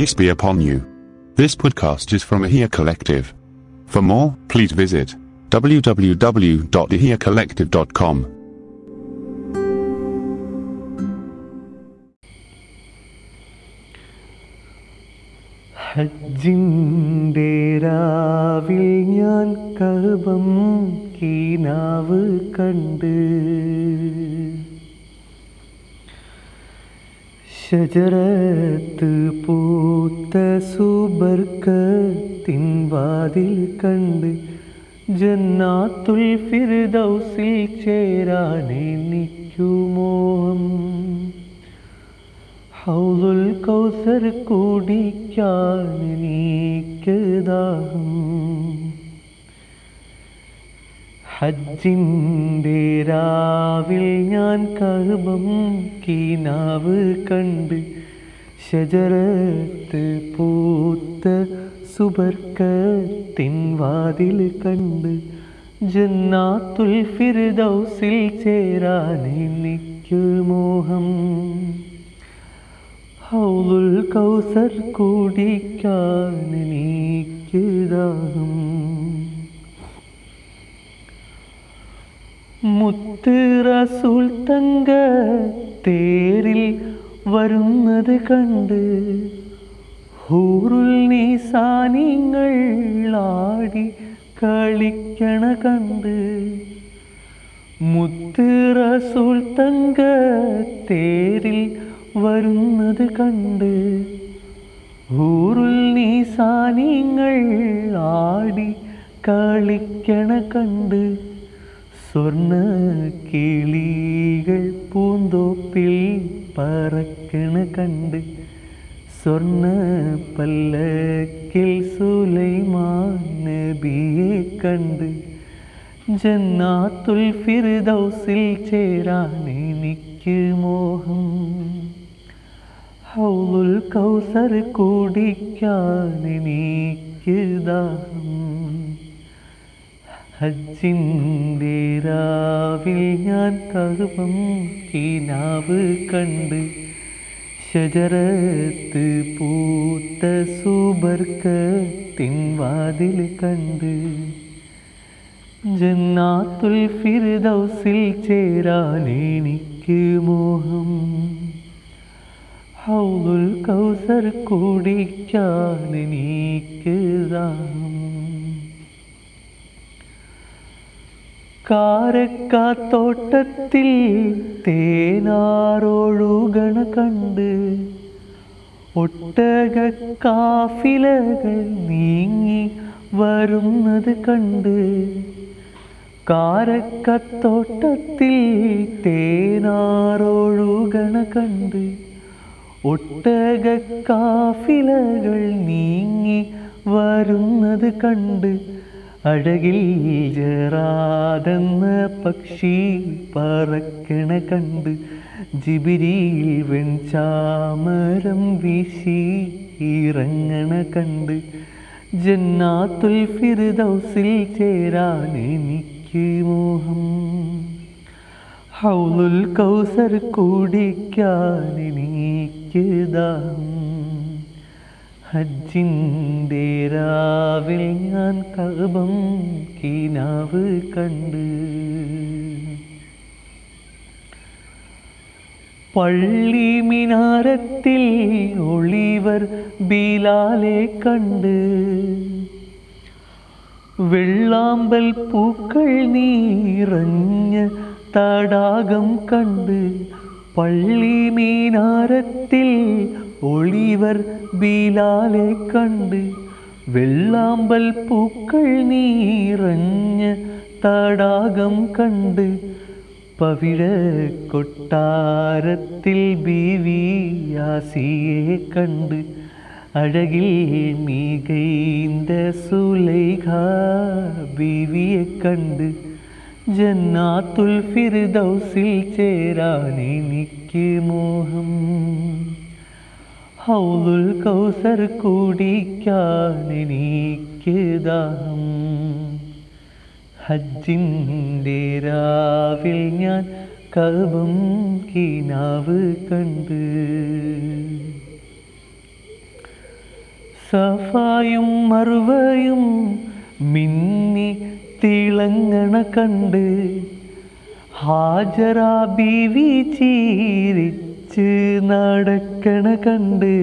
Peace be upon you. This podcast is from Ahia Collective. For more, please visit www.ahiacollective.com. ഹജ്ജിൻ്റെ രാവിൽ ഞാൻ കൽബം കീനാവ് കണ്ട് ഷജറത്ത് പൂത്ത സുബർക്കത്തിൻ വാതിൽ കണ്ട് ജന്നാത്തുൽ ഫിർദൗസിൽ ചേരാൻ മോഹം. ഹൗലുൽ കൗസർ കുടിക്കാൻ എനിക്ക് ദാഹം ഹജ്ജിന്റെ രാവിൽ ഞാൻ കഴുബം കീനാവ് കണ്ട് ശജരത്ത് പൂത്ത സുബർക്കത്തിൻ വാതിൽ കണ്ട് ജന്നാത്തുൽ ഫിർദൗസിൽ ചേരാൻ എനിക്ക് മോഹം. ഹൗലുൽ കൗസർ കുടിക്കാൻ എനിക്ക് ദാഹം. മുത്ത് റസൂൽ തങ്ക തേരിൽ വരുന്നത് കണ്ട് ഹൂറുൽ നീസാനിങ്ങൾ ആടി കളിക്കണ കണ്ട് മുത്ത് റസൂൽ തങ്ക തേരിൽ വരുന്നത് കണ്ട് ഊറുൽ നീസാനിങ്ങൾ ആടി കളിക്കണ കണ്ട് സ്വർണ കിളികൾ പൂന്തോപ്പിൽ പറക്കണ കണ്ട് സ്വർണ പല്ലക്കിൽ സുലൈമാൻ നബിയെ കണ്ട്. ജന്നാത്തുൽ ഫിർദൗസിൽ ചേരാൻ എനിക്ക് മോഹം. ഹൗലുൽ കൗസർ കുടിക്കാൻ എനിക്ക് ദാഹം. ഹജ്ജിന്റെ രാവിൽ ഞാൻ കറുപം കിനാവ് കണ്ട് ശജരത്ത് പൂത്ത സുബർക്കത്തിൻ വാതിൽ കണ്ട്. ജന്നാത്തുൽ ഫിർദൗസിൽ ചേരാൻ എനിക്ക് മോഹം. ഹൗദുൽ കൗസർ കുടിക്കാൻ എനിക്ക് ദാഹം. കാരക്കാത്തോട്ടത്തിൽ തേനാറോഴുകണ കണ്ട് ഒട്ടക കാഫിലകൾ നീങ്ങി വരുന്നത് കണ്ട് കാരക്കത്തോട്ടത്തിൽ തേനാറോഴുകണ കണ്ട് ഒട്ടക കാഫിലകൾ നീങ്ങി വരുന്നത് കണ്ട് അഴകിൽ ജറാതെന്ന പക്ഷി പറക്കണ കണ്ട് ജിബിരിയിൽ വെൺചാമരം വീശി ഇറങ്ങണ കണ്ട് ജന്നാത്തുൽ ഫിർദൗസിൽ ചേരാൻ എനിക്ക് മോഹം. ഹൗലുൽ കൗസർ കുടിക്കാൻ എനിക്ക് ദാഹം. ഹജ്ജിന്റെ രാവിൽ ഞാൻ കൽബം കിനാവ് കണ്ട്. പള്ളി മിനാരത്തിൽ ഒളിവർ ബീലാലെ കണ്ട്. വെള്ളാമ്പൽ പൂക്കൾ നീറഞ്ഞ തടാകം കണ്ട്. പള്ളി മീനാരത്തിൽ ഒളിവർ ബീലാലെ കണ്ട് വെള്ളാമ്പൽ പൂക്കൾ നീറഞ്ഞ തടാകം കണ്ട് പവിഴ കൊട്ടാരത്തിൽ ബീവി യാസിയെ കണ്ട് അഴകിൽ മികൈന്ത സുലൈഖ ബീവിയെ കണ്ട് ജന്നാത്തുൽ ഫിർദൗസിൽ ചേരാൻ എനിക്ക് മോഹം ഹൗലുൽ കൗസർ കുടിക്കാൻ എനിക്ക് ദാഹം. ഹജ്ജിന്റെ രാവിൽ ഞാൻ കവും കിനാവ് കണ്ട്. സഫായും മറുവയും മിന്നി തിളങ്ങണ കണ്ട്. ഹാജറ ബീവി ചീരിച്ച് നടക്കണ കണ്ട്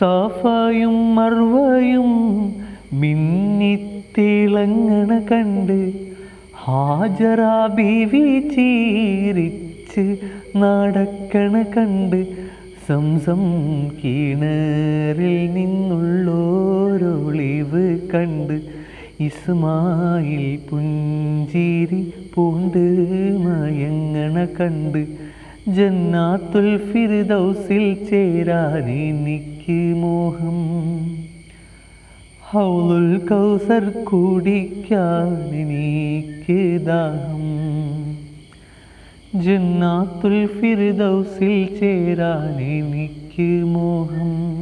സാഫായും മർവയും മിന്നിത്തിളങ്ങണ കണ്ട് ഹാജറാ ബീവി ചീരിച്ച് നടക്കണ കണ്ട് സംസം കിണറിൽ നിന്നുള്ളോരൊളിവ് കണ്ട് ഇസ്മായിൽ പുഞ്ചിരി പൂണ്ട് മയങ്ങണ കണ്ട് ജന്നാത്തുൽ ഫിർദൗസിൽ ചേരാൻ എനിക്ക് മോഹം. ഹൗലുൽ കൗസർ കുടിക്കാൻ എനിക്ക് ദാഹം. ജന്നാത്തുൽ ഫിർദൗസിൽ ചേരാൻ എനിക്ക് മോഹം.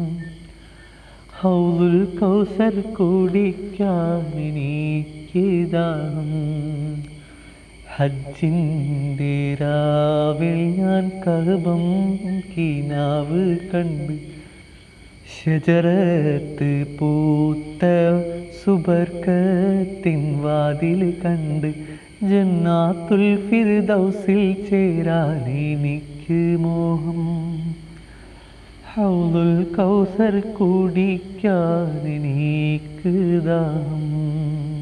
ഹൗലുൽ കൗസർ കുടിക്കാൻ എനിക്ക് ദാഹം. ഹജ്ജിന്റെ രാവിൽ ഞാൻ കഹബം കിനാവ് കണ്ട് ഷജറത്ത് പൂത്ത സുബർക്കത്തിൻ വാതിൽ കണ്ട് ജന്നാത്തുൽ ഫിർദൗസിൽ ചേരാൻ എനിക്ക് മോഹം. ഹൗലുൽ കൗസർ കുടിക്കാൻ എനിക്ക് ദാഹം.